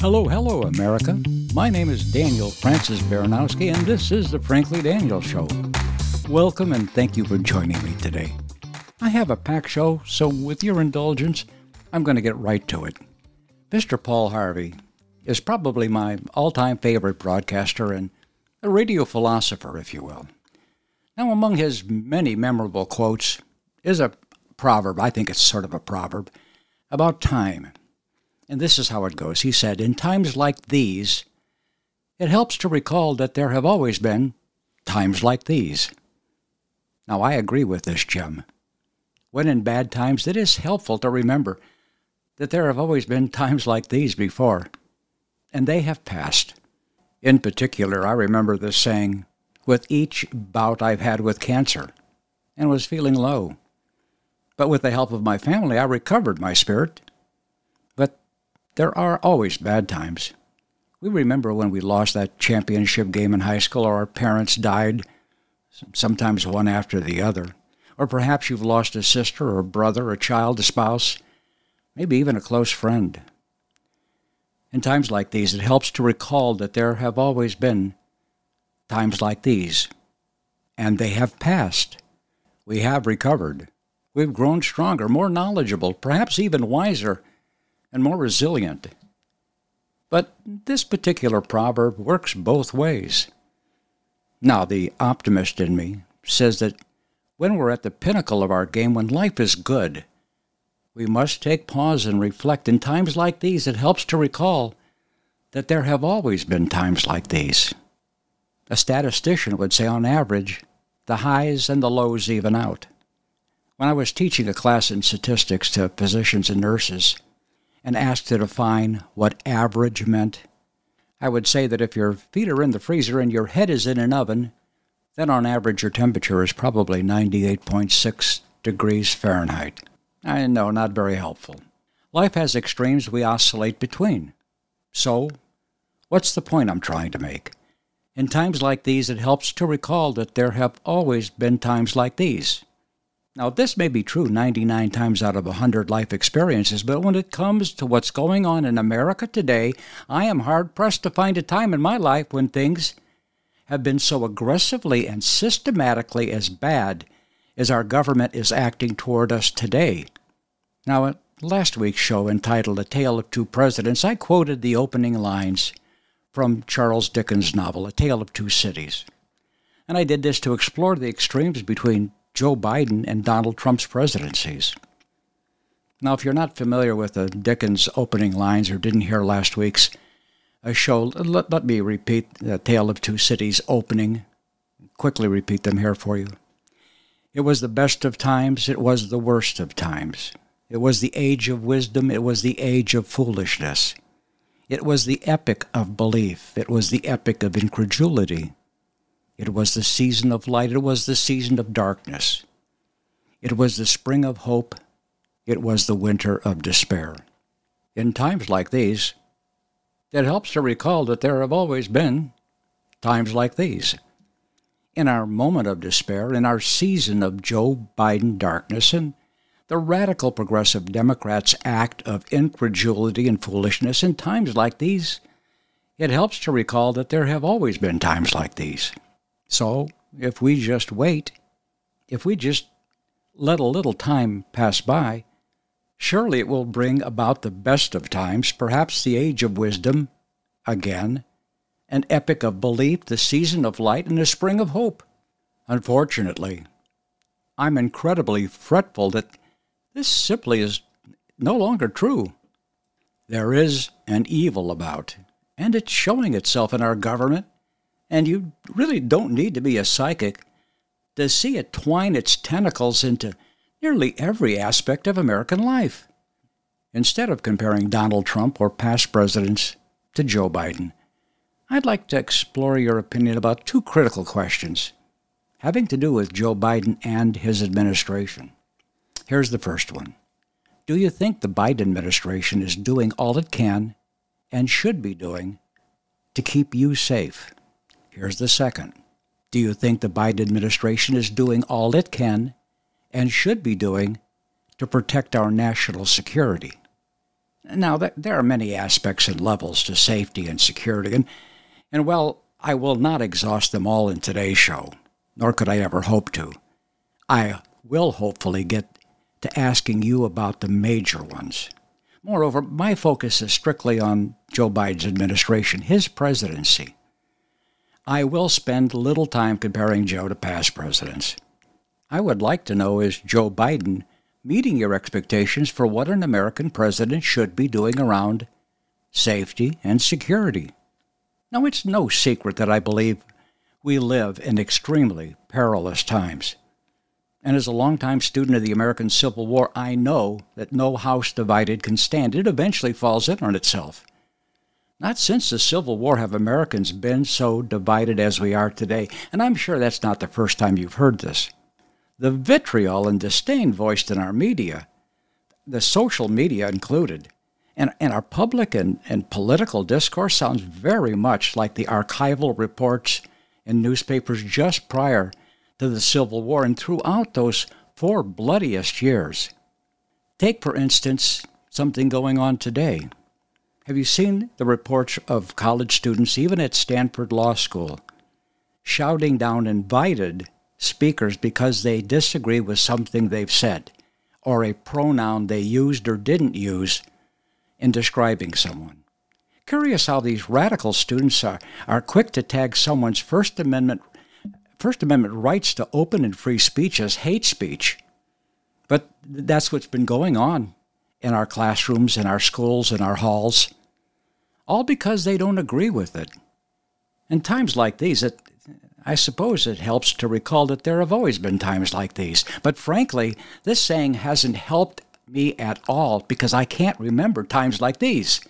Hello, hello, America. My name is Daniel Francis Baranowski, and this is the Frankly Daniel Show. Welcome and thank you for joining me today. I have a packed show, so with your indulgence, I'm going to get right to it. Mr. Paul Harvey is probably my all time favorite broadcaster and a radio philosopher, if you will. Now, among his many memorable quotes is a proverb, I think it's sort of a proverb, about time. And this is how it goes. He said, In times like these, it helps to recall that there have always been times like these. Now, I agree with this Jim. When in bad times, it is helpful to remember that there have always been times like these before, and they have passed. In particular, I remember this saying with each bout I've had with cancer and was feeling low. But with the help of my family, I recovered my spirit. But there are always bad times. We remember when we lost that championship game in high school or our parents died, sometimes one after the other. Or perhaps you've lost a sister or a brother, a child, a spouse, maybe even a close friend. In times like these, it helps to recall that there have always been times like these, and they have passed. We have recovered. We've grown stronger, more knowledgeable, perhaps even wiser, and more resilient. But this particular proverb works both ways. Now, the optimist in me says that when we're at the pinnacle of our game, when life is good, we must take pause and reflect. In times like these, it helps to recall that there have always been times like these. A statistician would say, on average, the highs and the lows even out. When I was teaching a class in statistics to physicians and nurses and asked to define what average meant, I would say that if your feet are in the freezer and your head is in an oven, then on average your temperature is probably 98.6 degrees Fahrenheit. I know, not very helpful. Life has extremes we oscillate between. So, what's the point I'm trying to make? In times like these, it helps to recall that there have always been times like these. Now, this may be true 99 times out of 100 life experiences, but when it comes to what's going on in America today, I am hard pressed to find a time in my life when things have been so aggressively and systematically as bad as our government is acting toward us today. Now, at last week's show entitled A Tale of Two Presidents, I quoted the opening lines from Charles Dickens' novel, A Tale of Two Cities. And I did this to explore the extremes between Joe Biden and Donald Trump's presidencies. Now, if you're not familiar with the Dickens opening lines or didn't hear last week's uh, show, let, let me repeat the Tale of Two Cities opening, quickly repeat them here for you. It was the best of times, it was the worst of times. It was the age of wisdom, it was the age of foolishness. It was the epic of belief, it was the epic of incredulity. It was the season of light, it was the season of darkness. It was the spring of hope, it was the winter of despair. In times like these, it helps to recall that there have always been times like these in our moment of despair, in our season of Joe Biden darkness, and the radical progressive Democrats' act of incredulity and foolishness in times like these, it helps to recall that there have always been times like these. So, if we just wait, if we just let a little time pass by, surely it will bring about the best of times, perhaps the age of wisdom again, an epic of belief, the season of light, and a spring of hope. Unfortunately, I'm incredibly fretful that this simply is no longer true. There is an evil about, and it's showing itself in our government, and you really don't need to be a psychic to see it twine its tentacles into nearly every aspect of American life. Instead of comparing Donald Trump or past presidents to Joe Biden, I'd like to explore your opinion about two critical questions having to do with Joe Biden and his administration. Here's the first one Do you think the Biden administration is doing all it can and should be doing to keep you safe? Here's the second Do you think the Biden administration is doing all it can and should be doing to protect our national security? Now, there are many aspects and levels to safety and security, and, and well, I will not exhaust them all in today's show, nor could I ever hope to. I will hopefully get to asking you about the major ones. Moreover, my focus is strictly on Joe Biden's administration, his presidency. I will spend little time comparing Joe to past presidents. I would like to know is Joe Biden meeting your expectations for what an American president should be doing around safety and security? Now, it's no secret that I believe we live in extremely perilous times. And as a longtime student of the American Civil War, I know that no house divided can stand. It eventually falls in on itself. Not since the Civil War have Americans been so divided as we are today, and I'm sure that's not the first time you've heard this. The vitriol and disdain voiced in our media, the social media included, and, and our public and, and political discourse sounds very much like the archival reports in newspapers just prior to the Civil War and throughout those four bloodiest years. Take, for instance, something going on today. Have you seen the reports of college students, even at Stanford Law School, shouting down invited speakers because they disagree with something they've said or a pronoun they used or didn't use in describing someone? Curious how these radical students are, are quick to tag someone's First Amendment First Amendment rights to open and free speech as hate speech. But that's what's been going on in our classrooms, in our schools, in our halls, all because they don't agree with it. In times like these, it, I suppose it helps to recall that there have always been times like these. But frankly, this saying hasn't helped me at all because I can't remember times like these.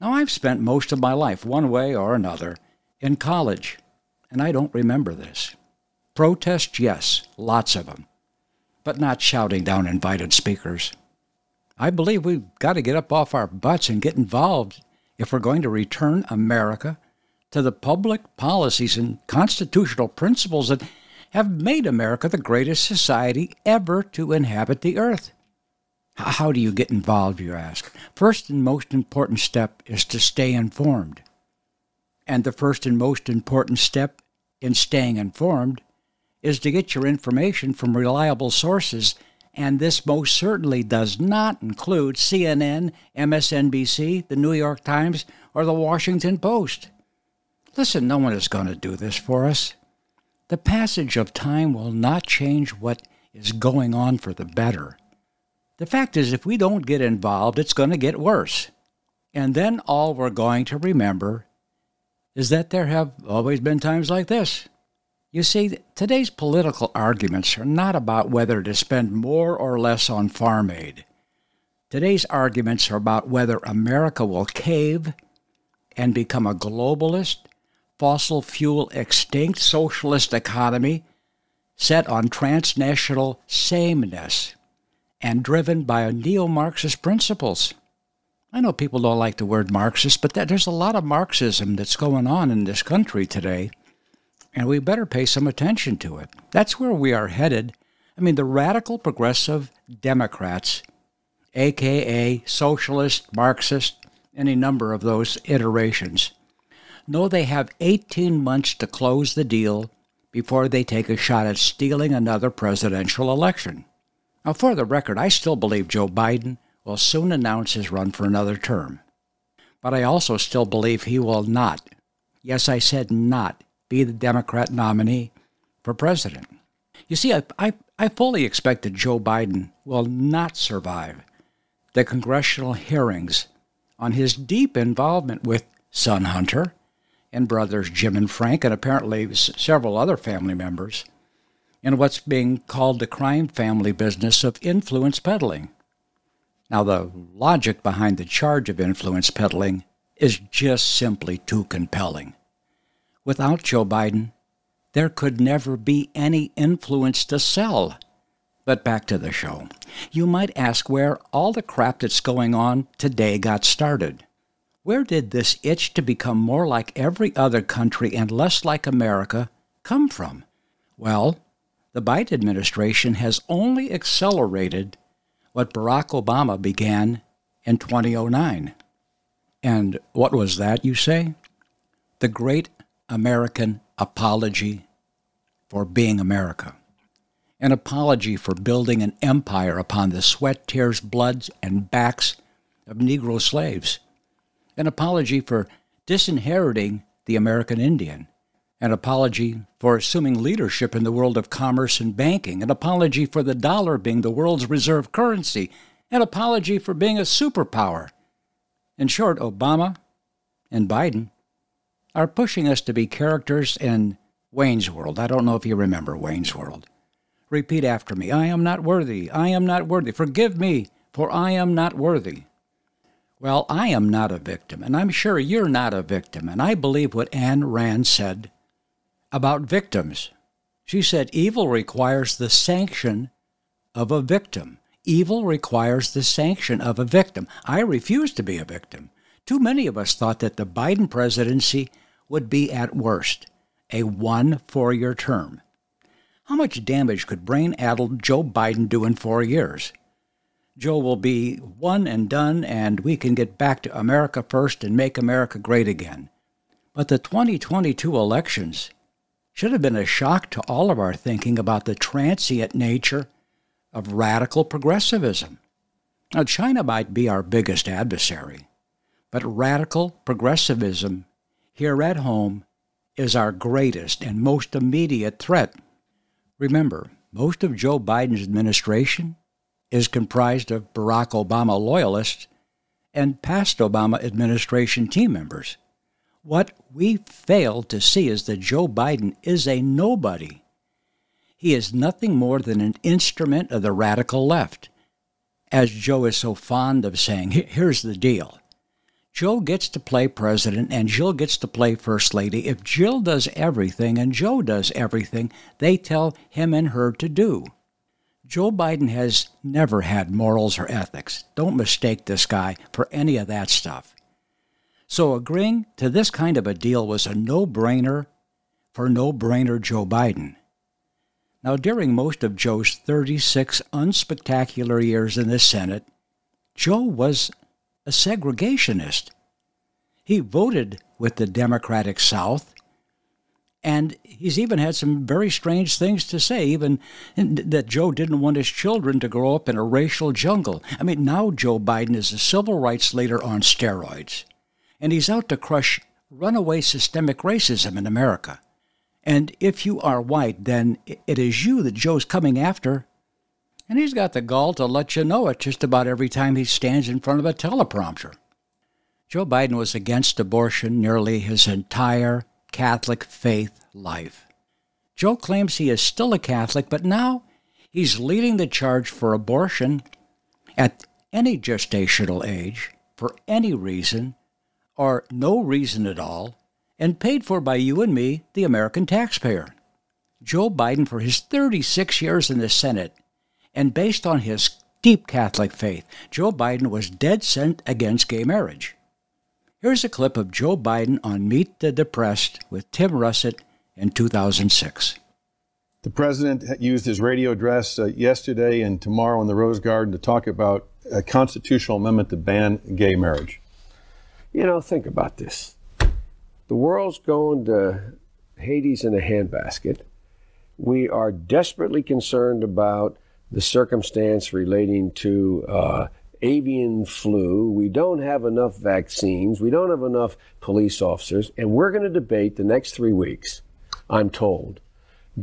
Now, I've spent most of my life, one way or another, in college, and I don't remember this. Protests, yes, lots of them, but not shouting down invited speakers. I believe we've got to get up off our butts and get involved if we're going to return America to the public policies and constitutional principles that have made America the greatest society ever to inhabit the earth. How do you get involved, you ask? First and most important step is to stay informed. And the first and most important step in staying informed is to get your information from reliable sources and this most certainly does not include CNN, MSNBC, the New York Times, or the Washington Post. Listen, no one is going to do this for us. The passage of time will not change what is going on for the better. The fact is, if we don't get involved, it's going to get worse. And then all we're going to remember is that there have always been times like this. You see, today's political arguments are not about whether to spend more or less on farm aid. Today's arguments are about whether America will cave and become a globalist, fossil fuel extinct socialist economy set on transnational sameness and driven by neo Marxist principles. I know people don't like the word Marxist, but there's a lot of Marxism that's going on in this country today and we better pay some attention to it. That's where we are headed. I mean, the radical progressive Democrats, aka socialist, Marxist, any number of those iterations, know they have 18 months to close the deal before they take a shot at stealing another presidential election. Now, for the record, I still believe Joe Biden will soon announce his run for another term. But I also still believe he will not, yes, I said not, be the Democrat nominee for president. You see, I, I, I fully expect that Joe Biden will not survive the congressional hearings on his deep involvement with son Hunter and brothers Jim and Frank, and apparently several other family members, in what's being called the crime family business of influence peddling. Now, the logic behind the charge of influence peddling is just simply too compelling. Without Joe Biden, there could never be any influence to sell. But back to the show. You might ask where all the crap that's going on today got started. Where did this itch to become more like every other country and less like America come from? Well, the Biden administration has only accelerated what Barack Obama began in 2009. And what was that, you say? The Great American Apology for Being America. An apology for building an empire upon the sweat, tears, bloods, and backs of Negro slaves. An apology for disinheriting the American Indian. An apology for assuming leadership in the world of commerce and banking. An apology for the dollar being the world's reserve currency. An apology for being a superpower. In short, Obama and Biden are pushing us to be characters in Wayne's World. I don't know if you remember Wayne's World. Repeat after me I am not worthy. I am not worthy. Forgive me, for I am not worthy. Well, I am not a victim, and I'm sure you're not a victim, and I believe what Ayn Rand said about victims. She said evil requires the sanction of a victim. Evil requires the sanction of a victim. I refuse to be a victim. Too many of us thought that the Biden presidency would be at worst a one four year term. How much damage could brain addled Joe Biden do in four years? Joe will be one and done, and we can get back to America first and make America great again. But the 2022 elections should have been a shock to all of our thinking about the transient nature of radical progressivism. Now, China might be our biggest adversary, but radical progressivism here at home is our greatest and most immediate threat. Remember, most of Joe Biden's administration is comprised of Barack Obama loyalists and past Obama administration team members. What we fail to see is that Joe Biden is a nobody. He is nothing more than an instrument of the radical left. As Joe is so fond of saying, here's the deal Joe gets to play president and Jill gets to play first lady. If Jill does everything and Joe does everything they tell him and her to do. Joe Biden has never had morals or ethics. Don't mistake this guy for any of that stuff. So agreeing to this kind of a deal was a no brainer for no brainer Joe Biden. Now, during most of Joe's 36 unspectacular years in the Senate, Joe was a segregationist. He voted with the Democratic South, and he's even had some very strange things to say, even that Joe didn't want his children to grow up in a racial jungle. I mean, now Joe Biden is a civil rights leader on steroids, and he's out to crush runaway systemic racism in America. And if you are white, then it is you that Joe's coming after and he's got the gall to let you know it just about every time he stands in front of a teleprompter. Joe Biden was against abortion nearly his entire Catholic faith life. Joe claims he is still a Catholic, but now he's leading the charge for abortion at any gestational age, for any reason, or no reason at all, and paid for by you and me, the American taxpayer. Joe Biden, for his 36 years in the Senate, and based on his deep Catholic faith, Joe Biden was dead set against gay marriage. Here's a clip of Joe Biden on Meet the Depressed with Tim Russert in 2006. The president used his radio address uh, yesterday and tomorrow in the Rose Garden to talk about a constitutional amendment to ban gay marriage. You know, think about this. The world's going to Hades in a handbasket. We are desperately concerned about the circumstance relating to uh, avian flu. We don't have enough vaccines. We don't have enough police officers. And we're going to debate the next three weeks, I'm told,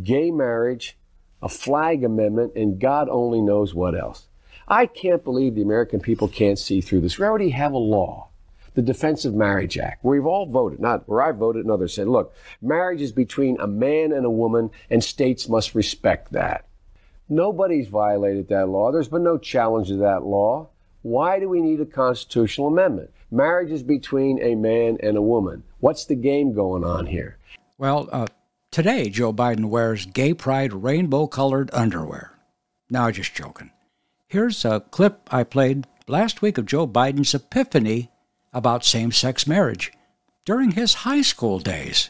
gay marriage, a flag amendment, and God only knows what else. I can't believe the American people can't see through this. We already have a law, the Defense of Marriage Act, where we've all voted, not where I voted and others said, look, marriage is between a man and a woman, and states must respect that. Nobody's violated that law. There's been no challenge to that law. Why do we need a constitutional amendment? Marriage is between a man and a woman. What's the game going on here? Well, uh, today Joe Biden wears gay pride rainbow colored underwear. Now, just joking. Here's a clip I played last week of Joe Biden's epiphany about same sex marriage during his high school days.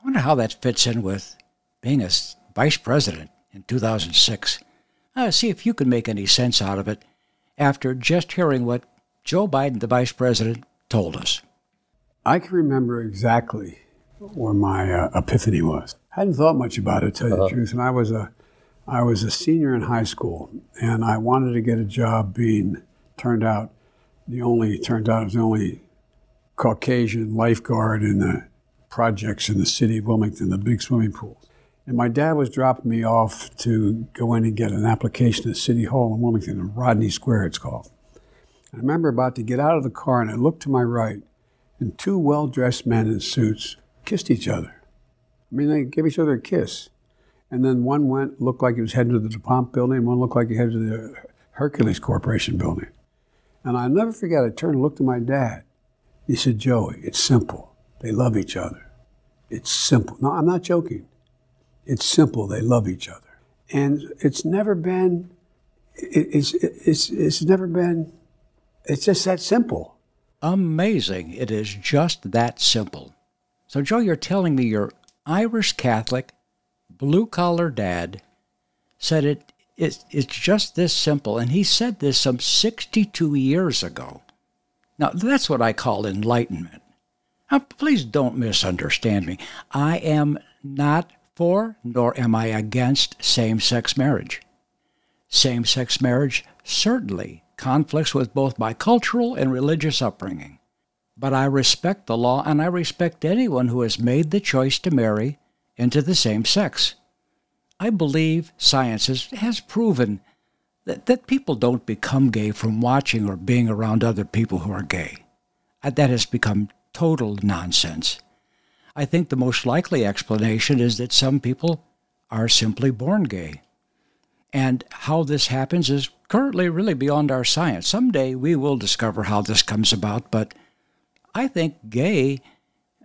I wonder how that fits in with being a vice president in 2006. Uh, see if you can make any sense out of it after just hearing what Joe Biden, the vice president, told us. I can remember exactly where my uh, epiphany was. I hadn't thought much about it, to tell you uh-huh. the truth, and I was a I was a senior in high school, and I wanted to get a job being turned out the only turned out was the only Caucasian lifeguard in the projects in the city of Wilmington, the big swimming pools. And my dad was dropping me off to go in and get an application at City Hall in Wilmington, in Rodney Square, it's called. I remember about to get out of the car, and I looked to my right, and two well dressed men in suits kissed each other. I mean, they gave each other a kiss. And then one went, looked like he was heading to the DuPont building, and one looked like he headed to the Hercules Corporation building. And I'll never forget, I turned and looked at my dad. He said, Joey, it's simple. They love each other. It's simple. No, I'm not joking. It's simple. They love each other. And it's never been, it's, it's, it's never been, it's just that simple. Amazing. It is just that simple. So, Joe, you're telling me your Irish Catholic, blue collar dad said it, it, it's just this simple. And he said this some 62 years ago. Now, that's what I call enlightenment. Now, please don't misunderstand me. I am not for nor am I against same sex marriage. Same sex marriage certainly conflicts with both my cultural and religious upbringing. But I respect the law and I respect anyone who has made the choice to marry into the same sex. I believe science has, has proven that, that people don't become gay from watching or being around other people who are gay. Uh, that has become total nonsense. I think the most likely explanation is that some people are simply born gay. And how this happens is currently really beyond our science. Someday we will discover how this comes about, but I think gay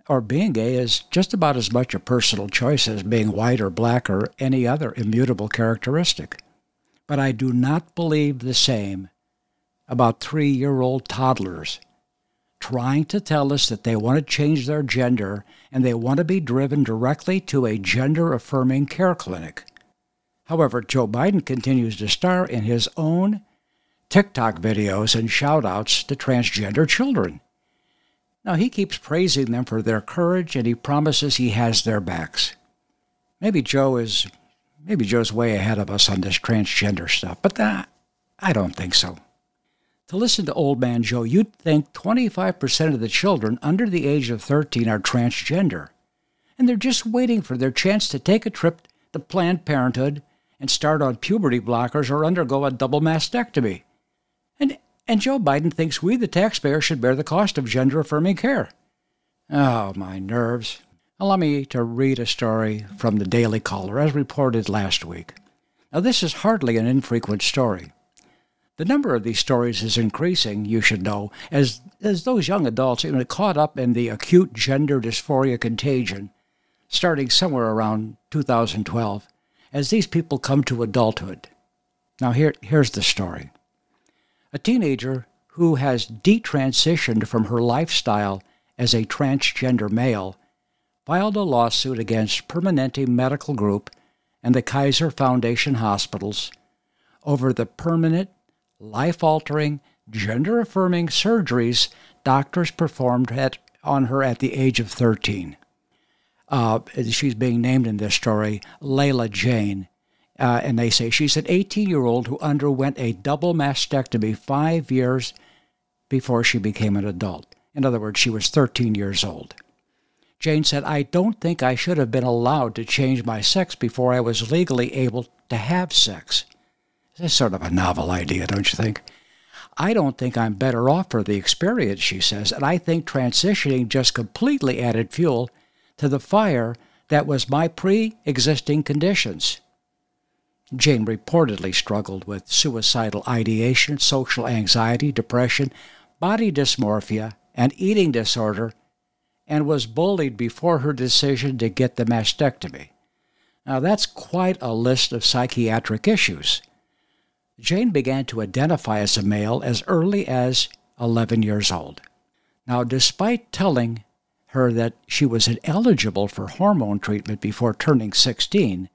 or being gay is just about as much a personal choice as being white or black or any other immutable characteristic. But I do not believe the same about three year old toddlers trying to tell us that they want to change their gender and they want to be driven directly to a gender affirming care clinic. However, Joe Biden continues to star in his own TikTok videos and shout outs to transgender children. Now, he keeps praising them for their courage and he promises he has their backs. Maybe Joe is maybe Joe's way ahead of us on this transgender stuff, but that, I don't think so. To listen to old man Joe, you'd think 25% of the children under the age of 13 are transgender, and they're just waiting for their chance to take a trip to Planned Parenthood and start on puberty blockers or undergo a double mastectomy. And Joe Biden thinks we, the taxpayer, should bear the cost of gender affirming care. Oh, my nerves. Allow me to read a story from the Daily Caller as reported last week. Now, this is hardly an infrequent story. The number of these stories is increasing, you should know, as, as those young adults know, caught up in the acute gender dysphoria contagion, starting somewhere around 2012, as these people come to adulthood. Now, here, here's the story a teenager who has detransitioned from her lifestyle as a transgender male, filed a lawsuit against Permanente Medical Group and the Kaiser Foundation hospitals over the permanent, life altering, gender affirming surgeries doctors performed at, on her at the age of 13. Uh, she's being named in this story Layla Jane, uh, and they say she's an 18 year old who underwent a double mastectomy five years before she became an adult. In other words, she was 13 years old. Jane said, I don't think I should have been allowed to change my sex before I was legally able to have sex. This is sort of a novel idea, don't you think? I don't think I'm better off for the experience, she says, and I think transitioning just completely added fuel to the fire that was my pre existing conditions. Jane reportedly struggled with suicidal ideation, social anxiety, depression, body dysmorphia, and eating disorder, and was bullied before her decision to get the mastectomy. Now, that's quite a list of psychiatric issues. Jane began to identify as a male as early as 11 years old. Now, despite telling her that she was ineligible for hormone treatment before turning 16,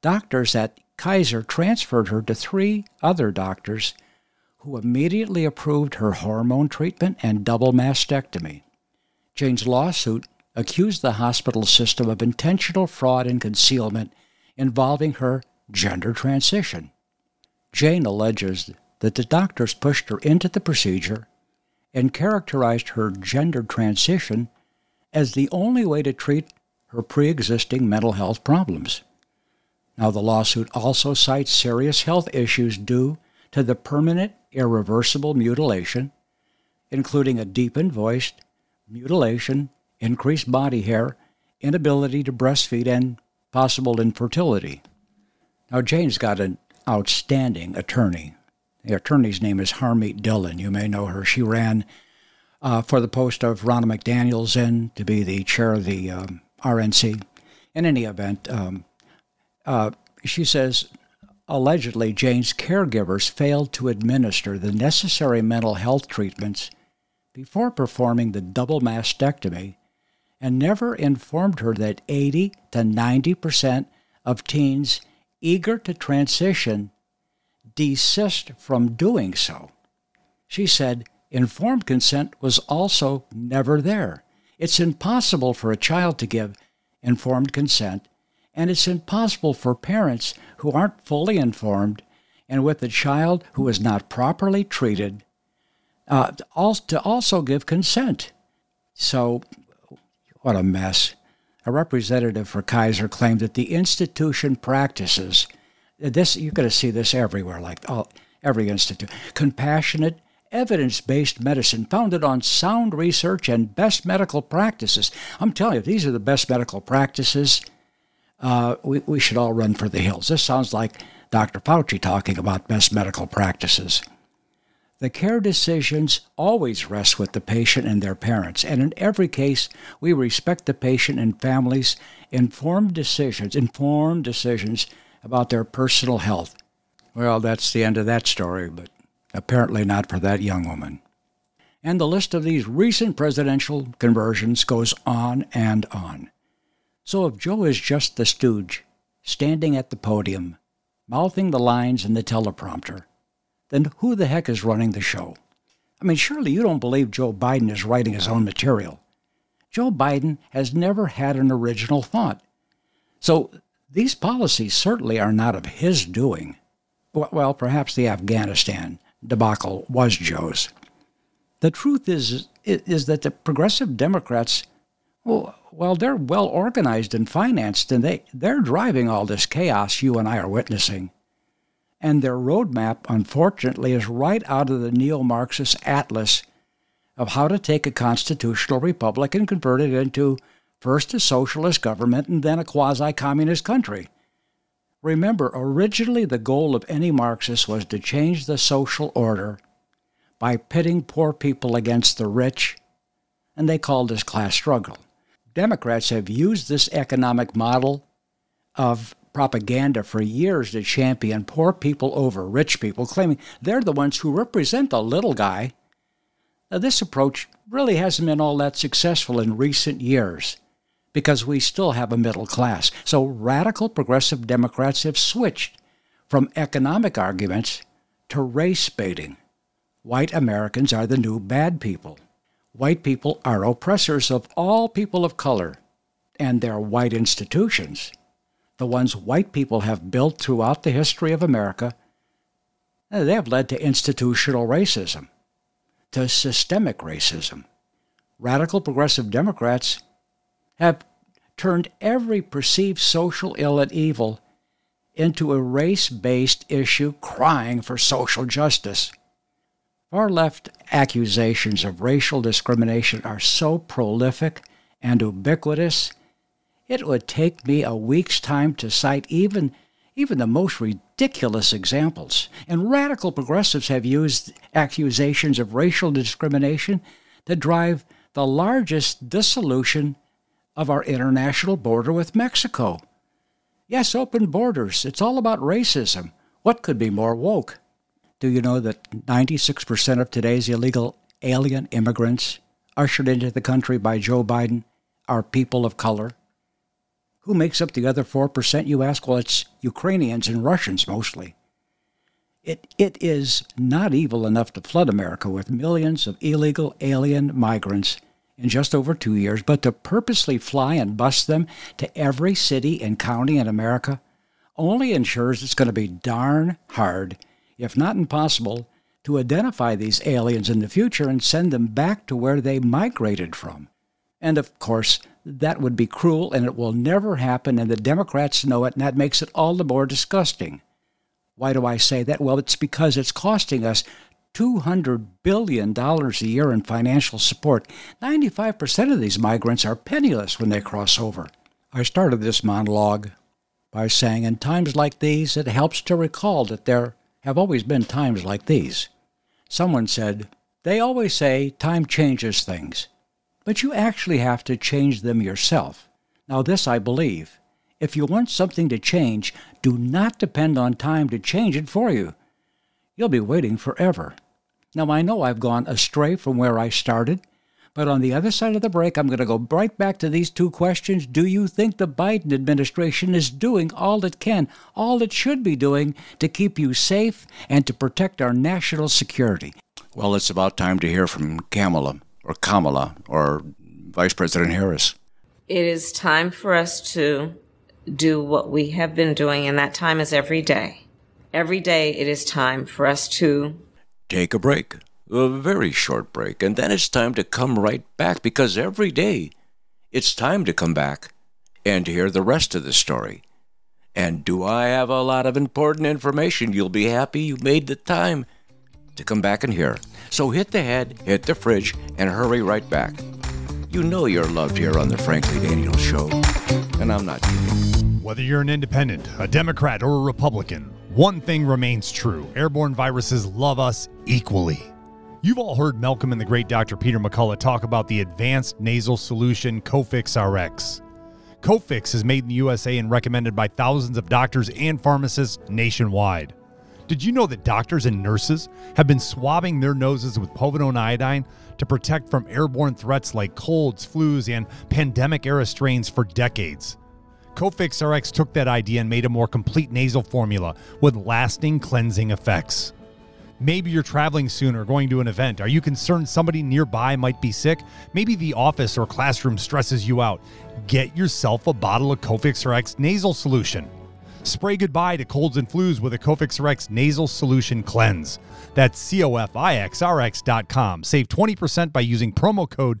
doctors at Kaiser transferred her to three other doctors who immediately approved her hormone treatment and double mastectomy. Jane's lawsuit accused the hospital system of intentional fraud and concealment involving her gender transition. Jane alleges that the doctors pushed her into the procedure and characterized her gender transition as the only way to treat her pre existing mental health problems. Now, the lawsuit also cites serious health issues due to the permanent, irreversible mutilation, including a deepened voice, mutilation, increased body hair, inability to breastfeed, and possible infertility. Now, Jane's got an outstanding attorney. The attorney's name is Harmeet Dhillon. You may know her. She ran uh, for the post of Ronna McDaniels in to be the chair of the um, RNC. In any event, um, uh, she says allegedly Jane's caregivers failed to administer the necessary mental health treatments before performing the double mastectomy and never informed her that 80 to 90 percent of teens eager to transition desist from doing so. She said informed consent was also never there. It's impossible for a child to give informed consent, and it's impossible for parents who aren't fully informed and with a child who is not properly treated uh, to also give consent. So, what a mess. A representative for Kaiser claimed that the institution practices this you're going to see this everywhere, like all, every institute. Compassionate, evidence-based medicine founded on sound research and best medical practices. I'm telling you, these are the best medical practices, uh, we, we should all run for the hills. This sounds like Dr. Fauci talking about best medical practices. The care decisions always rest with the patient and their parents, and in every case, we respect the patient and family's informed decisions, informed decisions about their personal health. Well, that's the end of that story, but apparently not for that young woman. And the list of these recent presidential conversions goes on and on. So if Joe is just the stooge, standing at the podium, mouthing the lines in the teleprompter, then who the heck is running the show? I mean, surely you don't believe Joe Biden is writing his own material. Joe Biden has never had an original thought. So these policies certainly are not of his doing. Well, perhaps the Afghanistan debacle was Joe's. The truth is, is that the progressive Democrats, well, well, they're well organized and financed, and they, they're driving all this chaos you and I are witnessing. And their roadmap, unfortunately, is right out of the neo Marxist atlas of how to take a constitutional republic and convert it into first a socialist government and then a quasi communist country. Remember, originally the goal of any Marxist was to change the social order by pitting poor people against the rich, and they called this class struggle. Democrats have used this economic model of propaganda for years to champion poor people over rich people, claiming they're the ones who represent the little guy. Now, this approach really hasn't been all that successful in recent years because we still have a middle class. So radical progressive Democrats have switched from economic arguments to race baiting. White Americans are the new bad people. White people are oppressors of all people of color and their white institutions, the ones white people have built throughout the history of America. Uh, they have led to institutional racism, to systemic racism. Radical progressive Democrats have turned every perceived social ill and evil into a race based issue crying for social justice. Far left accusations of racial discrimination are so prolific and ubiquitous, it would take me a week's time to cite even, even the most ridiculous examples. And radical progressives have used accusations of racial discrimination to drive the largest dissolution of our international border with Mexico. Yes, open borders. It's all about racism. What could be more woke? Do you know that 96% of today's illegal alien immigrants ushered into the country by Joe Biden are people of color. Who makes up the other 4%, you ask? Well, it's Ukrainians and Russians mostly. It, it is not evil enough to flood America with millions of illegal alien migrants in just over two years, but to purposely fly and bus them to every city and county in America only ensures it's going to be darn hard, if not impossible, to identify these aliens in the future and send them back to where they migrated from. And of course, that would be cruel and it will never happen, and the Democrats know it, and that makes it all the more disgusting. Why do I say that? Well, it's because it's costing us $200 billion a year in financial support. 95% of these migrants are penniless when they cross over. I started this monologue by saying, in times like these, it helps to recall that there have always been times like these. Someone said, They always say time changes things, but you actually have to change them yourself. Now, this I believe. If you want something to change, do not depend on time to change it for you. You'll be waiting forever. Now, I know I've gone astray from where I started, but on the other side of the break, I'm going to go right back to these two questions. Do you think the Biden administration is doing all it can, all it should be doing to keep you safe and to protect our national security? Well, it's about time to hear from Kamala or Kamala or Vice President Harris. It is time for us to do what we have been doing, and that time is every day. Every day it is time for us to take a break, a very short break, and then it's time to come right back because every day it's time to come back and hear the rest of the story. And do I have a lot of important information? You'll be happy you made the time to come back and hear. So hit the head, hit the fridge, and hurry right back. You know you're loved here on the Frankly Daniel Show, and I'm not kidding. Whether you're an independent, a Democrat, or a Republican, one thing remains true airborne viruses love us equally. You've all heard Malcolm and the great Dr. Peter McCullough talk about the advanced nasal solution Cofix RX. Cofix is made in the USA and recommended by thousands of doctors and pharmacists nationwide. Did you know that doctors and nurses have been swabbing their noses with povidone iodine to protect from airborne threats like colds, flus, and pandemic era strains for decades? Cofix RX took that idea and made a more complete nasal formula with lasting cleansing effects. Maybe you're traveling soon or going to an event. Are you concerned somebody nearby might be sick? Maybe the office or classroom stresses you out. Get yourself a bottle of Cofix RX nasal solution. Spray goodbye to colds and flus with a Cofix RX nasal solution cleanse. That's cofixrx.com. Save 20% by using promo code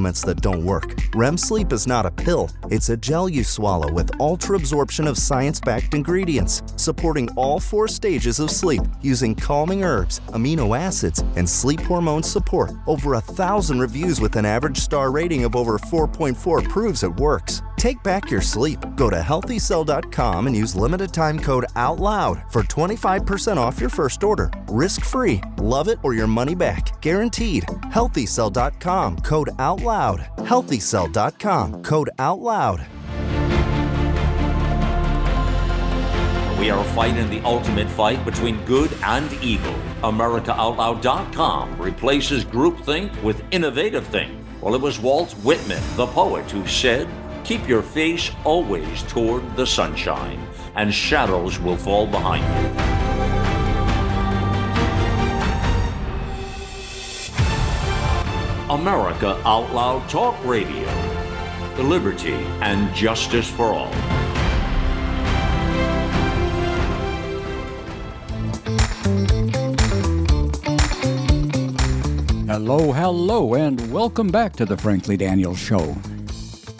supplements that don't work. REM sleep is not a pill, it's a gel you swallow with ultra absorption of science backed ingredients, supporting all four stages of sleep using calming herbs, amino acids, and sleep hormone support. Over a thousand reviews with an average star rating of over 4.4 proves it works. Take back your sleep. Go to healthycell.com and use limited time code OUTLOUD for 25% off your first order. Risk free. Love it or your money back. Guaranteed. Healthycell.com code OUTLOUD. Healthycell.com code OUTLOUD. We are fighting the ultimate fight between good and evil. AmericaOutloud.com replaces groupthink with innovative think. Well, it was Walt Whitman, the poet, who said, Keep your face always toward the sunshine, and shadows will fall behind you. America Out Loud Talk Radio. The liberty and justice for all. Hello, hello, and welcome back to the Frankly Daniels Show.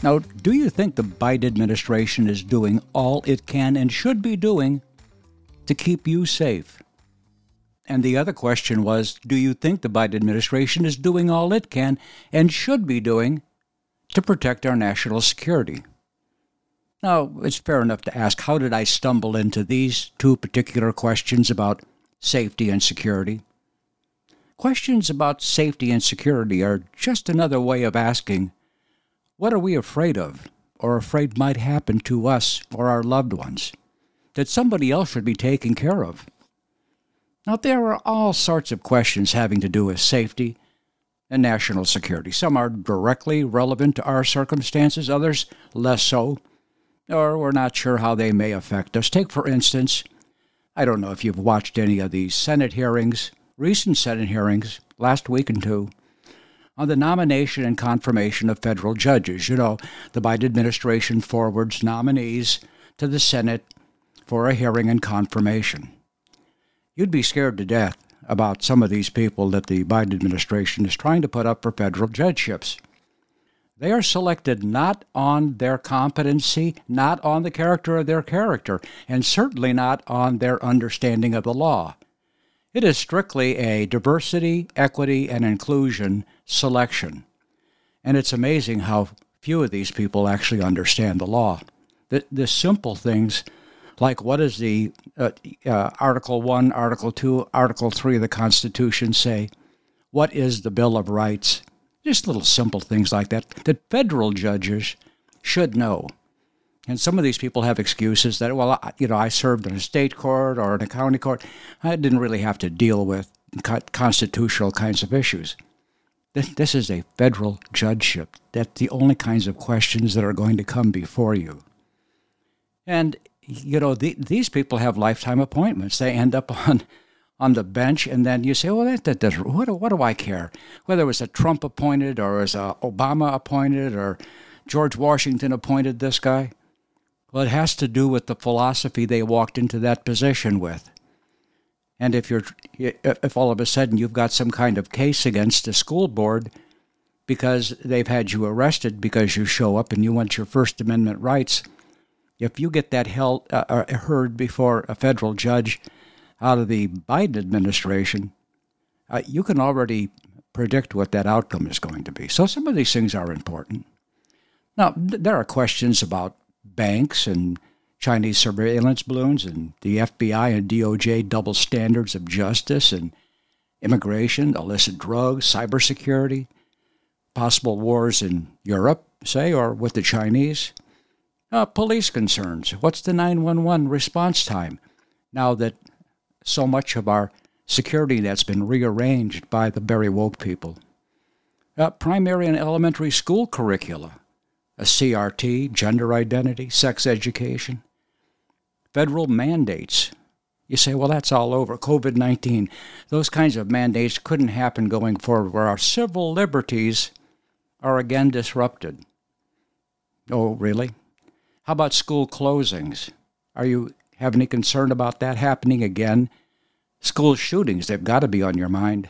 Now, do you think the Biden administration is doing all it can and should be doing to keep you safe? And the other question was Do you think the Biden administration is doing all it can and should be doing to protect our national security? Now, it's fair enough to ask how did I stumble into these two particular questions about safety and security? Questions about safety and security are just another way of asking what are we afraid of or afraid might happen to us or our loved ones that somebody else should be taking care of? Now, there are all sorts of questions having to do with safety and national security. Some are directly relevant to our circumstances, others less so or we're not sure how they may affect us. Take, for instance, I don't know if you've watched any of these Senate hearings, recent Senate hearings, last week and two, on the nomination and confirmation of federal judges. You know, the Biden administration forwards nominees to the Senate for a hearing and confirmation. You'd be scared to death about some of these people that the Biden administration is trying to put up for federal judgeships. They are selected not on their competency, not on the character of their character, and certainly not on their understanding of the law. It is strictly a diversity, equity, and inclusion selection. And it's amazing how few of these people actually understand the law. The, the simple things like what does the uh, uh, Article 1, Article 2, Article 3 of the Constitution say? What is the Bill of Rights? Just little simple things like that that federal judges should know. And some of these people have excuses that, well, I, you know, I served in a state court or in a county court. I didn't really have to deal with constitutional kinds of issues. This, this is a federal judgeship. That's the only kinds of questions that are going to come before you. And, you know, the, these people have lifetime appointments. They end up on on the bench, and then you say, "Well, that, that what, what do I care? Whether it was a Trump appointed or was a Obama appointed or George Washington appointed this guy." Well, it has to do with the philosophy they walked into that position with. And if you're, if all of a sudden you've got some kind of case against the school board because they've had you arrested because you show up and you want your First Amendment rights, if you get that held, uh, uh heard before a federal judge, out of the Biden administration, uh, you can already predict what that outcome is going to be. So some of these things are important. Now, there are questions about banks and Chinese surveillance balloons and the FBI and DOJ double standards of justice and immigration, illicit drugs, cybersecurity, possible wars in Europe, say, or with the Chinese. Uh, police concerns. What's the 911 response time now that so much of our security that's been rearranged by the very woke people. Uh, primary and elementary school curricula, a CRT, gender identity, sex education, federal mandates. You say, well, that's all over. COVID 19. Those kinds of mandates couldn't happen going forward where our civil liberties are again disrupted. Oh, really? How about school closings? Are you have any concern about that happening again? School shootings, they've got to be on your mind.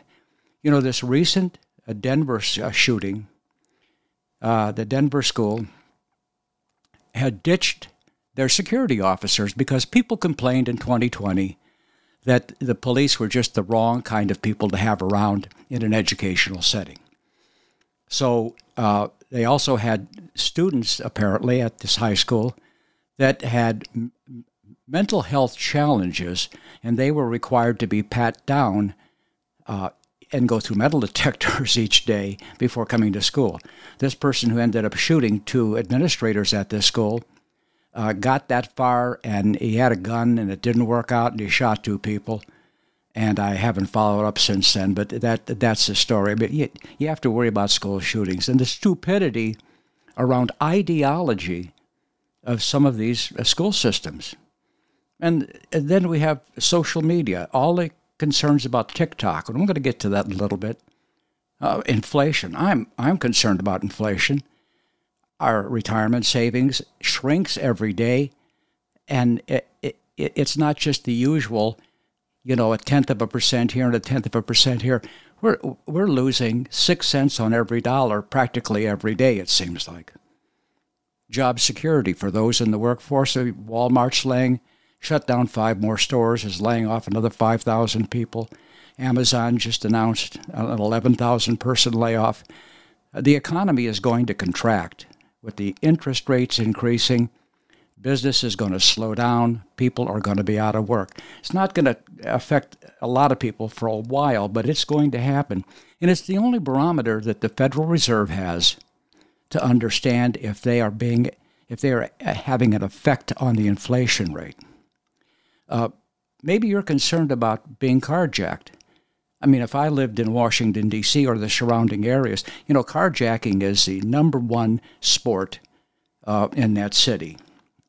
You know, this recent uh, Denver uh, shooting, uh, the Denver school had ditched their security officers because people complained in 2020 that the police were just the wrong kind of people to have around in an educational setting. So uh, they also had students, apparently, at this high school that had mental health challenges, and they were required to be pat down uh, and go through metal detectors each day before coming to school. This person who ended up shooting two administrators at this school uh, got that far, and he had a gun, and it didn't work out, and he shot two people. And I haven't followed up since then, but that that's the story. But you, you have to worry about school shootings and the stupidity around ideology of some of these uh, school systems. And, then we have social media, all the concerns about TikTok, and I'm going to get to that in a little bit. Uh, inflation. I'm I'm concerned about inflation. Our retirement savings shrinks every day, and it, it, it's not just the usual, you know, a tenth of a percent here and a tenth of a percent here. We're we're losing six cents on every dollar practically every day. It seems like. Job security for those in the workforce. Uh, Walmart's laying shut down five more stores, is laying off another 5,000 people. Amazon just announced an 11,000 person layoff. The economy is going to contract with the interest rates increasing. Business is going to slow down. People are going to be out of work. It's not going to affect a lot of people for a while, but it's going to happen. And it's the only barometer that the Federal Reserve has to understand if they are being if they are having an effect on the inflation rate. Uh, maybe you're concerned about being carjacked. I mean, if I lived in Washington, D.C. or the surrounding areas, you know, carjacking is the number one sport uh, in that city,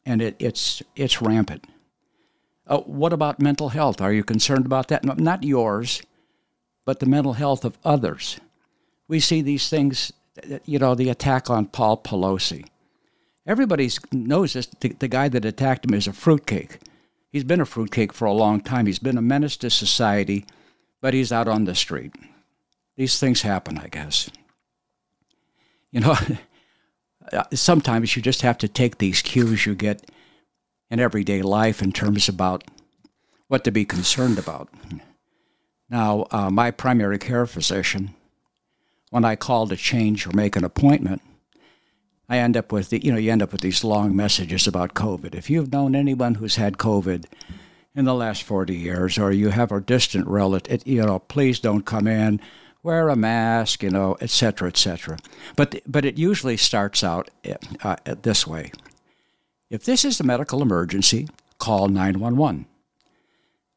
and it, it's, it's rampant. Uh, what about mental health? Are you concerned about that? No, not yours, but the mental health of others. We see these things, you know, the attack on Paul Pelosi. Everybody knows this. The, the guy that attacked him is a fruitcake. He's been a fruitcake for a long time. He's been a menace to society but he's out on the street. These things happen, I guess. You know, sometimes you just have to take these cues you get in everyday life in terms about what to be concerned about. Now, uh, my primary care physician, when I call to change or make an appointment, I end up with the, you know, you end up with these long messages about COVID. If you've known anyone who's had COVID, in the last 40 years, or you have a distant relative, you know, please don't come in, wear a mask, you know, et cetera, et cetera. But, but it usually starts out uh, this way. If this is a medical emergency, call 911.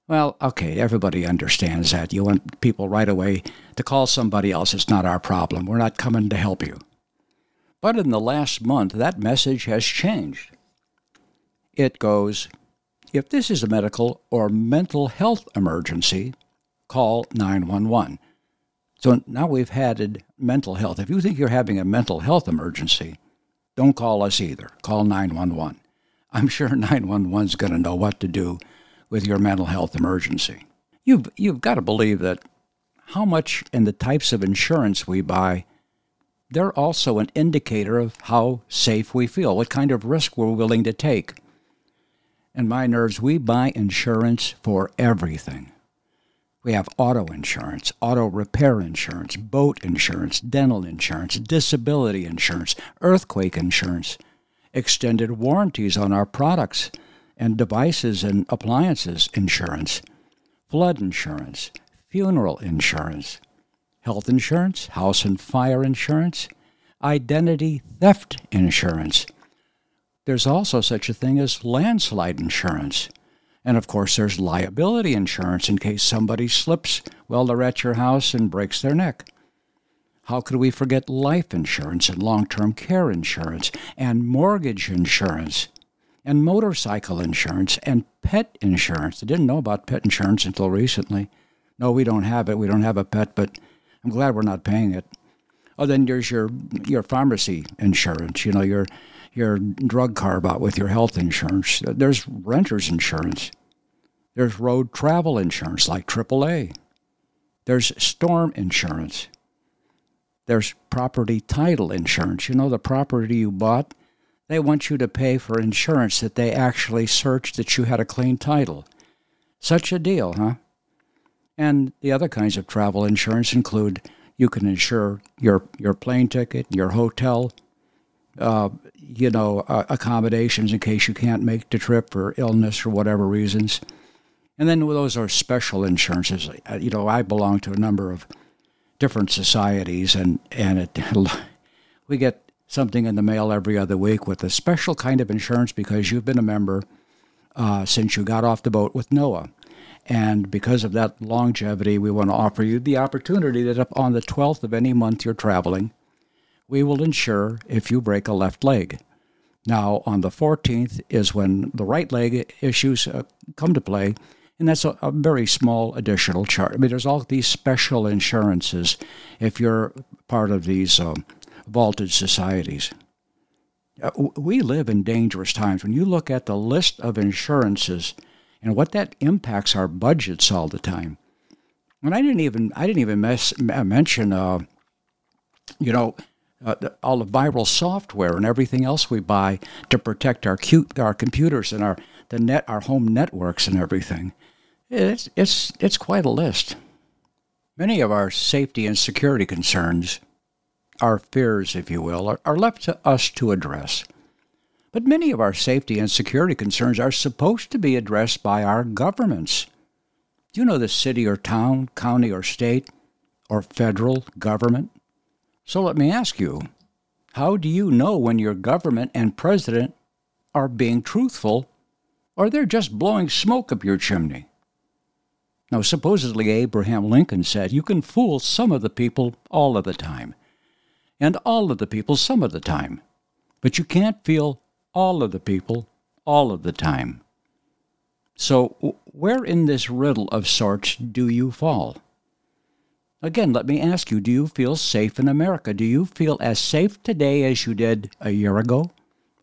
Well, okay, everybody understands that. You want people right away to call somebody else. It's not our problem. We're not coming to help you. But in the last month, that message has changed. It goes, if this is a medical or mental health emergency, call 911. So now we've added mental health. If you think you're having a mental health emergency, don't call us either. Call 911. I'm sure 911 is going to know what to do with your mental health emergency. You've, you've got to believe that how much and the types of insurance we buy, they're also an indicator of how safe we feel, what kind of risk we're willing to take and my nerves, we buy insurance for everything. We have auto insurance, auto repair insurance, boat insurance, dental insurance, disability insurance, earthquake insurance, extended warranties on our products and devices and appliances insurance, flood insurance, funeral insurance, health insurance, house and fire insurance, identity theft insurance, there's also such a thing as landslide insurance. And of course, there's liability insurance in case somebody slips while they're at your house and breaks their neck. How could we forget life insurance and long term care insurance and mortgage insurance and motorcycle insurance and pet insurance? I didn't know about pet insurance until recently. No, we don't have it. We don't have a pet, but I'm glad we're not paying it. Oh, then there's your your pharmacy insurance. You know, your your drug carve out with your health insurance. There's renter's insurance. There's road travel insurance like AAA. There's storm insurance. There's property title insurance. You know, the property you bought, they want you to pay for insurance that they actually searched that you had a clean title. Such a deal, huh? And the other kinds of travel insurance include you can insure your, your plane ticket, your hotel, uh, you know, uh, accommodations in case you can't make the trip for illness or whatever reasons. And then those are special insurances. You know, I belong to a number of different societies, and and it, we get something in the mail every other week with a special kind of insurance because you've been a member uh, since you got off the boat with Noah. And because of that longevity, we want to offer you the opportunity that on the 12th of any month you're traveling, we will insure if you break a left leg. Now, on the 14th is when the right leg issues uh, come to play, and that's a, a, very small additional charge. I mean, there's all these special insurances if you're part of these uh, vaulted societies. Uh, we live in dangerous times. When you look at the list of insurances and what that impacts our budgets all the time, and I didn't even I didn't even mention, uh, you know, uh, all the viral software and everything else we buy to protect our, cute, our computers and our the net, our home networks and everything. It's, it's, it's quite a list. Many of our safety and security concerns, our fears, if you will, are, are left to us to address. But many of our safety and security concerns are supposed to be addressed by our governments. Do you know the city or town, county or state, or federal government? So let me ask you how do you know when your government and president are being truthful or they're just blowing smoke up your chimney? Now, supposedly Abraham Lincoln said, You can fool some of the people all of the time, and all of the people some of the time, but you can't fool all of the people all of the time. So, where in this riddle of sorts do you fall? Again, let me ask you do you feel safe in America? Do you feel as safe today as you did a year ago,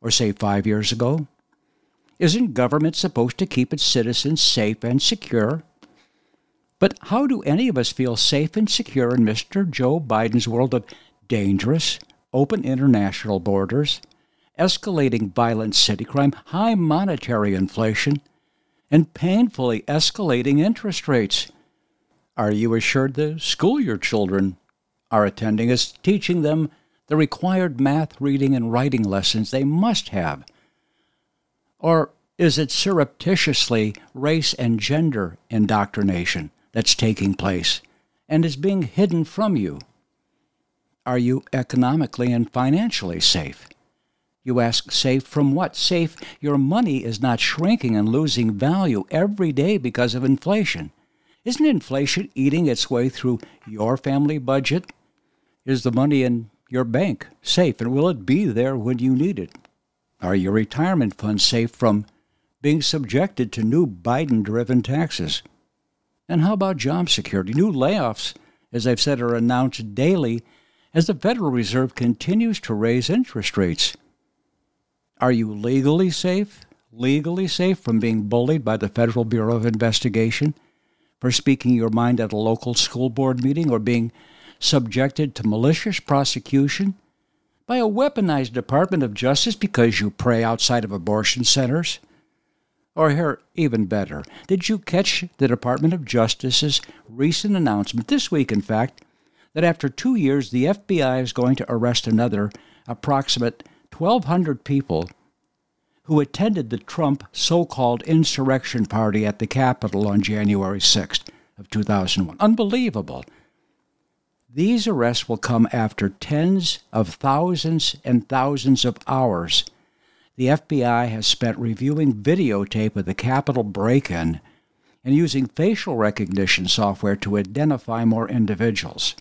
or say five years ago? Isn't government supposed to keep its citizens safe and secure? But how do any of us feel safe and secure in Mr. Joe Biden's world of dangerous, open international borders, escalating violent city crime, high monetary inflation, and painfully escalating interest rates? Are you assured the school your children are attending is teaching them the required math, reading, and writing lessons they must have? Or is it surreptitiously race and gender indoctrination? that's taking place and is being hidden from you? Are you economically and financially safe? You ask, safe from what? Safe, your money is not shrinking and losing value every day because of inflation. Isn't inflation eating its way through your family budget? Is the money in your bank safe and will it be there when you need it? Are your retirement funds safe from being subjected to new Biden driven taxes? And how about job security? New layoffs, as I've said, are announced daily as the Federal Reserve continues to raise interest rates. Are you legally safe? Legally safe from being bullied by the Federal Bureau of Investigation for speaking your mind at a local school board meeting or being subjected to malicious prosecution by a weaponized Department of Justice because you pray outside of abortion centers? Or here, even better, did you catch the Department of Justice's recent announcement, this week in fact, that after two years the FBI is going to arrest another approximate 1,200 people who attended the Trump so called insurrection party at the Capitol on January 6th of 2001. Unbelievable. These arrests will come after tens of thousands and thousands of hours the FBI has spent reviewing videotape of the Capitol break in and using facial recognition software to identify more individuals.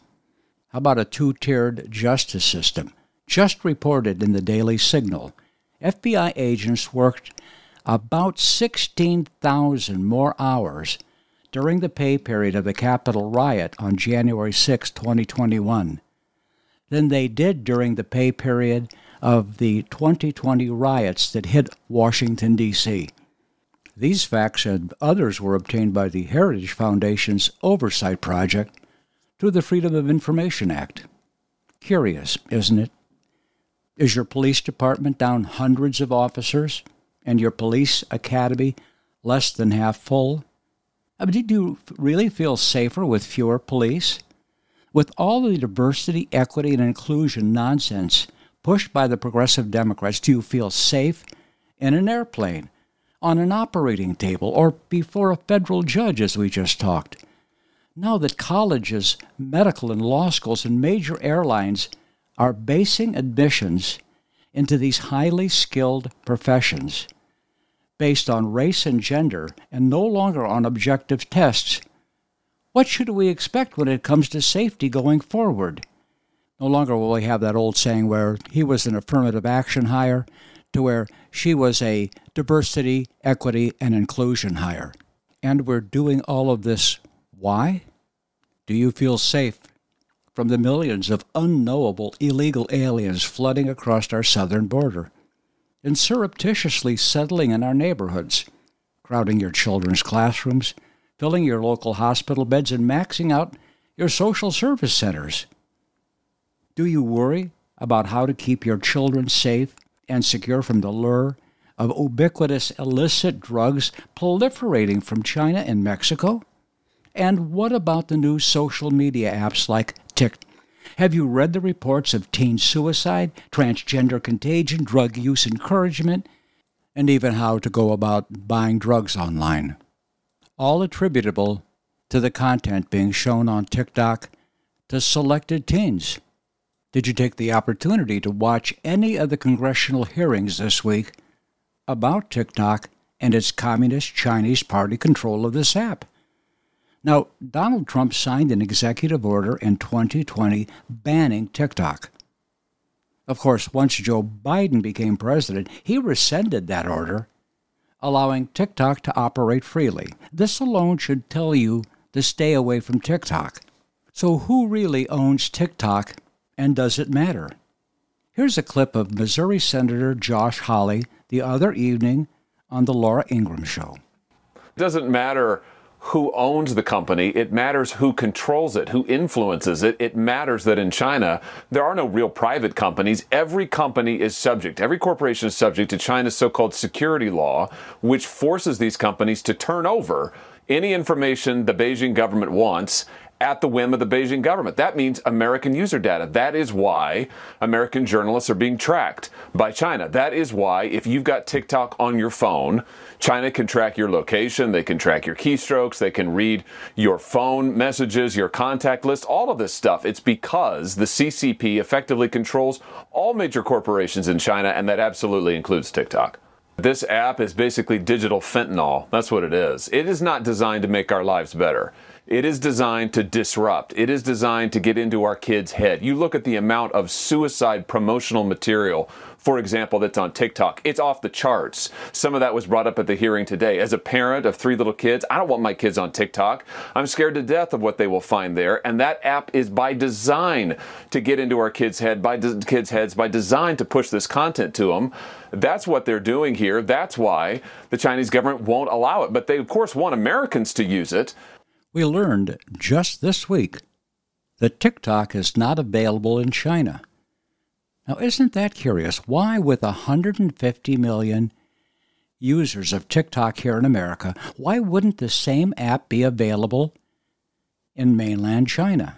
How about a two tiered justice system? Just reported in the Daily Signal, FBI agents worked about 16,000 more hours during the pay period of the Capitol riot on January 6, 2021, than they did during the pay period of the 2020 riots that hit Washington, D.C. These facts and others were obtained by the Heritage Foundation's Oversight Project through the Freedom of Information Act. Curious, isn't it? Is your police department down hundreds of officers and your police academy less than half full? I mean, did you really feel safer with fewer police? With all the diversity, equity, and inclusion nonsense pushed by the progressive Democrats, do you feel safe in an airplane, on an operating table, or before a federal judge, as we just talked? Now that colleges, medical and law schools, and major airlines are basing admissions into these highly skilled professions based on race and gender and no longer on objective tests, what should we expect when it comes to safety going forward? No longer will we have that old saying where he was an affirmative action hire to where she was a diversity, equity, and inclusion hire. And we're doing all of this. Why? Do you feel safe from the millions of unknowable illegal aliens flooding across our southern border and surreptitiously settling in our neighborhoods, crowding your children's classrooms, filling your local hospital beds, and maxing out your social service centers? Do you worry about how to keep your children safe and secure from the lure of ubiquitous illicit drugs proliferating from China and Mexico? And what about the new social media apps like Have you read the reports of teen suicide, transgender contagion, drug use encouragement, and even how to go about buying drugs online? All attributable to the content being shown on TikTok to selected teens. Did you take the opportunity to watch any of the congressional hearings this week about TikTok and its Communist Chinese Party control of this app? Now, Donald Trump signed an executive order in 2020 banning TikTok. Of course, once Joe Biden became president, he rescinded that order, allowing TikTok to operate freely. This alone should tell you to stay away from TikTok. So, who really owns TikTok and does it matter? Here's a clip of Missouri Senator Josh Hawley the other evening on The Laura Ingraham Show. It doesn't matter who owns the company. It matters who controls it, who influences it. It matters that in China, there are no real private companies. Every company is subject, every corporation is subject to China's so called security law, which forces these companies to turn over any information the Beijing government wants at the whim of the Beijing government. That means American user data. That is why American journalists are being tracked by China. That is why if you've got TikTok on your phone, China can track your location, they can track your keystrokes, they can read your phone messages, your contact list, all of this stuff. It's because the CCP effectively controls all major corporations in China, and that absolutely includes TikTok. This app is basically digital fentanyl. That's what it is. It is not designed to make our lives better. It is designed to disrupt. It is designed to get into our kids' head. You look at the amount of suicide promotional material, for example, that's on TikTok. It's off the charts. Some of that was brought up at the hearing today. As a parent of three little kids, I don't want my kids on TikTok. I'm scared to death of what they will find there. And that app is by design to get into our kids' head, by de- kids' heads, by design to push this content to them. That's what they're doing here. That's why the Chinese government won't allow it. But they, of course, want Americans to use it. We learned just this week that TikTok is not available in China. Now, isn't that curious? Why, with 150 million users of TikTok here in America, why wouldn't the same app be available in mainland China?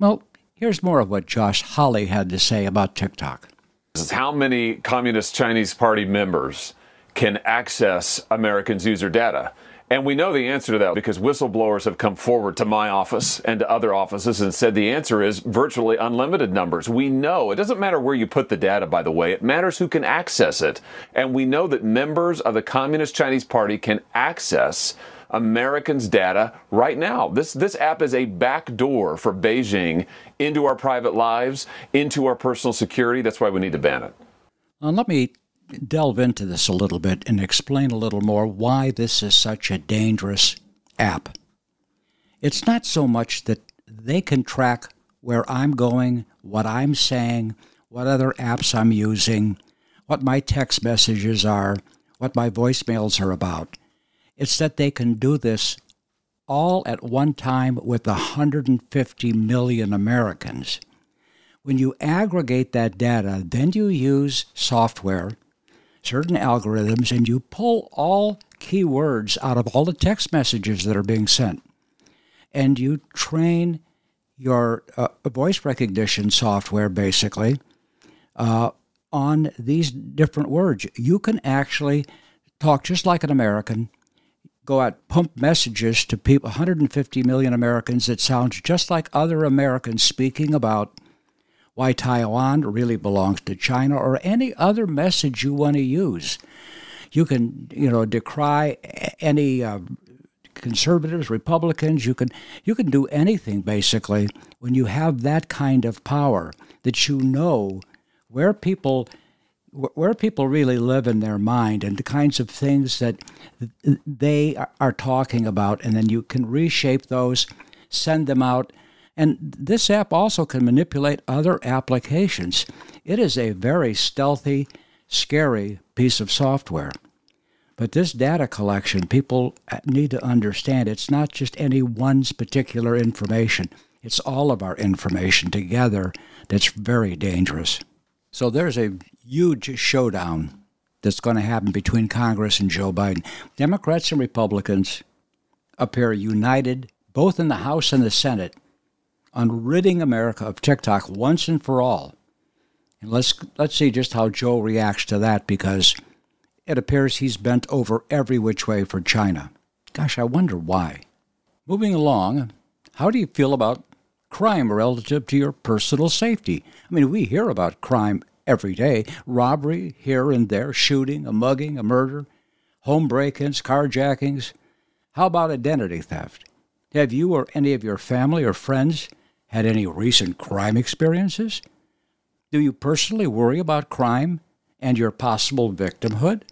Well, here's more of what Josh Hawley had to say about TikTok. This is how many Communist Chinese Party members can access Americans' user data. And we know the answer to that because whistleblowers have come forward to my office and to other offices and said the answer is virtually unlimited numbers. We know it doesn't matter where you put the data, by the way, it matters who can access it. And we know that members of the Communist Chinese Party can access Americans' data right now. This this app is a backdoor for Beijing into our private lives, into our personal security. That's why we need to ban it. Let me delve into this a little bit and explain a little more why this is such a dangerous app. It's not so much that they can track where I'm going, what I'm saying, what other apps I'm using, what my text messages are, what my voicemails are about. It's that they can do this all at one time with 150 million Americans. When you aggregate that data, then you use software certain algorithms and you pull all keywords out of all the text messages that are being sent. And you train your uh, voice recognition software basically uh, on these different words. You can actually talk just like an American, go out, pump messages to people, 150 million Americans that sound just like other Americans speaking about why Taiwan really belongs to China or any other message you want to use. You can, you know, decry any uh, conservatives, Republicans. You can you can do anything basically when you have that kind of power that you know where people where people really live in their mind and the kinds of things that they are talking about, and then you can reshape those, send them out and this app also can manipulate other applications. It is a very stealthy, scary piece of software. But this data collection, people uh, need to understand it's not just any one's particular information, it's all of our information together that's very dangerous. So there's a huge showdown that's going to happen between Congress and Joe Biden. Democrats and Republicans appear united, both in the House and the Senate, on ridding America of TikTok once and for all. And let's let's see just how Joe reacts to that because it appears he's bent over every which way for China. Gosh, I wonder why. Moving along, how do you feel about crime relative to your personal safety? I mean, we hear about crime every day robbery here and there, shooting, a mugging, a murder, home break ins, carjackings. How about identity theft? Have you or any of your family or friends had any recent crime experiences? Do you personally worry about crime and your possible victimhood?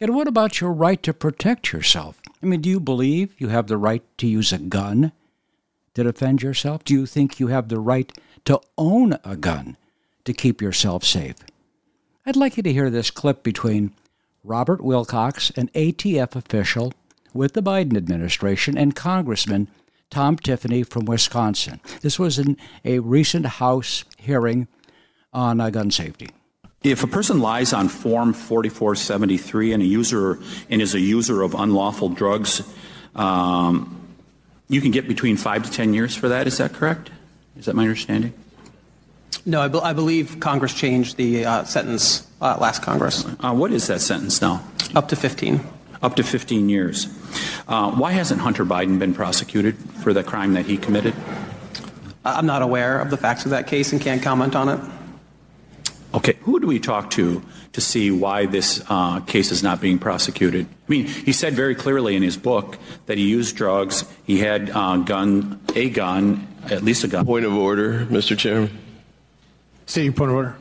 And what about your right to protect yourself? I mean, do you believe you have the right to use a gun to defend yourself? Do you think you have the right to own a gun to keep yourself safe? I'd like you to hear this clip between Robert Wilcox, an ATF official with the Biden administration, and Congressman Tom Tiffany from Wisconsin. This was in a recent House hearing on uh, gun safety. If a person lies on Form 4473 and a user and is a user of unlawful drugs, um, you can get between five to ten years for that. Is that correct? Is that my understanding? No, I, be- I believe Congress changed the uh, sentence uh, last Congress. Uh, what is that sentence now? Up to 15. Up to 15 years. Uh, why hasn't Hunter Biden been prosecuted for the crime that he committed? I'm not aware of the facts of that case and can't comment on it. Okay, who do we talk to to see why this uh, case is not being prosecuted? I mean, he said very clearly in his book that he used drugs. He had uh, gun, a gun, at least a gun. Point of order, Mr. Chairman. Seating point of order.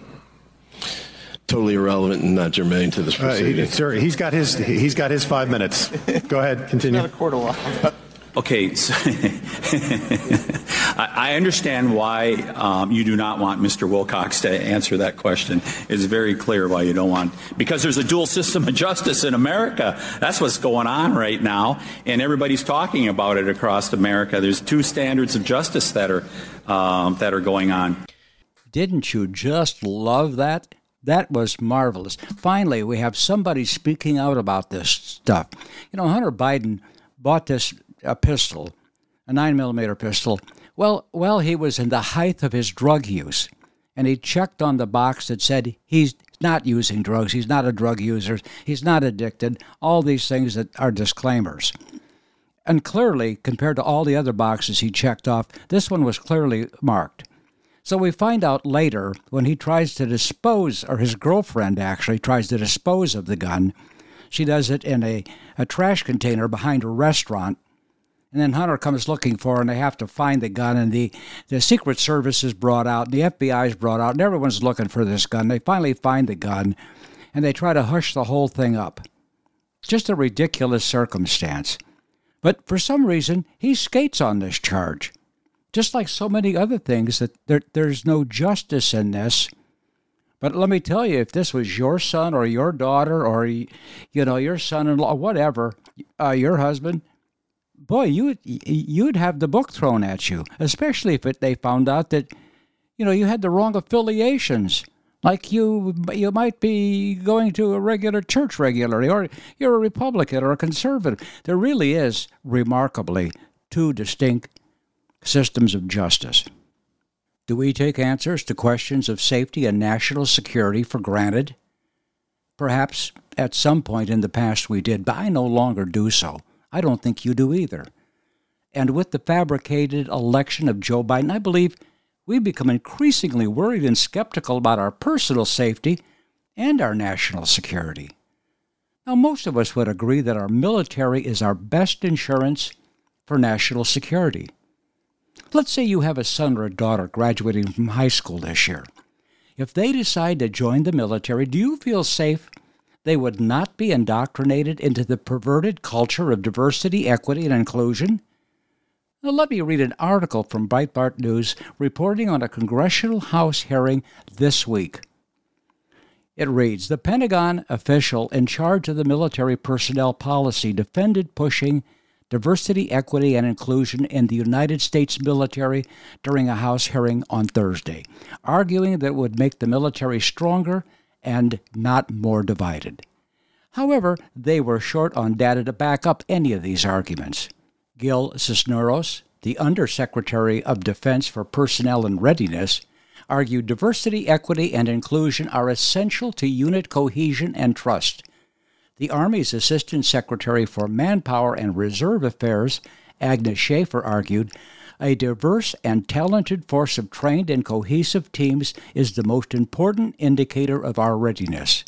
Totally irrelevant and not germane to this Uh, he, proceeding. sir, he's got his he's got his five minutes. Go ahead, continue. court of law. Okay, so I I understand why um, you do not want Mr. Wilcox to answer that question. It's very clear why you don't want, because there's a dual system of justice in America. That's what's going on right now, and everybody's talking about it across America. There's two standards of justice that are um, that are going on. Didn't you just love that? That was marvelous. Finally, we have somebody speaking out about this stuff. You know, Hunter Biden bought this a pistol, a nine millimeter pistol. Well, well, he was in the height of his drug use, and he checked on the box that said he's not using drugs. He's not a drug user. He's not addicted. All these things that are disclaimers. And clearly, compared to all the other boxes he checked off, this one was clearly marked. So we find out later when he tries to dispose, or his girlfriend actually tries to dispose of the gun. She does it in a, a trash container behind a restaurant. And then Hunter comes looking for her, and they have to find the gun. And the, the Secret Service is brought out, and the FBI is brought out, and everyone's looking for this gun. They finally find the gun, and they try to hush the whole thing up. Just a ridiculous circumstance. But for some reason, he skates on this charge just like so many other things that there, there's no justice in this. But let me tell you if this was your son or your daughter or you know your son-in-law whatever uh, your husband boy you would you'd have the book thrown at you especially if it, they found out that you know you had the wrong affiliations. Like you you might be going to a regular church regularly or you're a republican or a conservative. There really is remarkably two distinct systems of justice. Do we take answers to questions of safety and national security for granted? Perhaps at some point in the past we did, but I no longer do so. I don't think you do either. And with the fabricated election of Joe Biden, I believe we've become increasingly worried and skeptical about our personal safety and our national security. Now, most of us would agree that our military is our best insurance for national security. Let's say you have a son or a daughter graduating from high school this year. If they decide to join the military, do you feel safe they would not be indoctrinated into the perverted culture of diversity, equity, and inclusion? Now, let me read an article from Breitbart News reporting on a congressional House hearing this week. It reads The Pentagon official in charge of the military personnel policy defended pushing diversity, equity, and inclusion in the United States military during a House hearing on Thursday, arguing that it would make the military stronger and not more divided. However, they were short on data to back up any of these arguments. Gil Cisneros, the Undersecretary of Defense for Personnel and Readiness, argued diversity, equity, and inclusion are essential to unit cohesion and trust. The Army's Assistant Secretary for Manpower and Reserve Affairs, Agnes Schaefer, argued a diverse and talented force of trained and cohesive teams is the most important indicator of our readiness.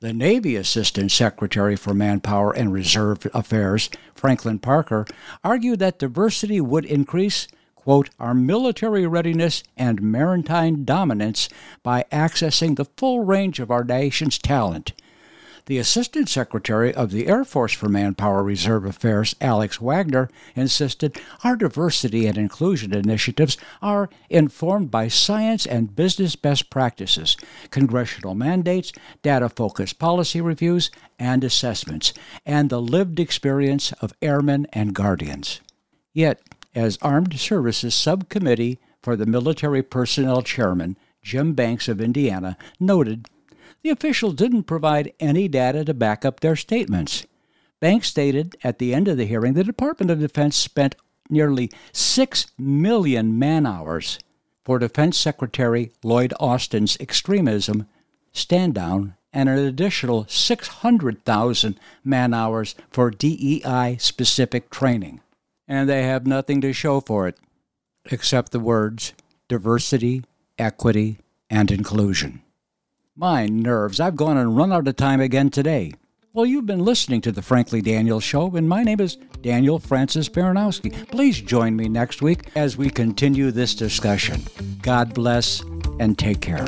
The Navy Assistant Secretary for Manpower and Reserve Affairs, Franklin Parker, argued that diversity would increase, quote, our military readiness and maritime dominance by accessing the full range of our nation's talent the Assistant Secretary of the Air Force for Manpower Reserve Affairs, Alex Wagner, insisted our diversity and inclusion initiatives are informed by science and business best practices, congressional mandates, data focused policy reviews and assessments, and the lived experience of airmen and guardians. Yet, as Armed Services Subcommittee for the Military Personnel Chairman, Jim Banks of Indiana, noted the officials didn't provide any data to back up their statements. Banks stated at the end of the hearing the Department of Defense spent nearly 6 million man hours for Defense Secretary Lloyd Austin's extremism stand down and an additional 600,000 man hours for DEI specific training. And they have nothing to show for it except the words diversity, equity, and inclusion. My nerves, I've gone and run out of time again today. Well, you've been listening to the Frankly Daniels Show, and my name is Daniel Francis Baranowski. Please join me next week as we continue this discussion. God bless and take care.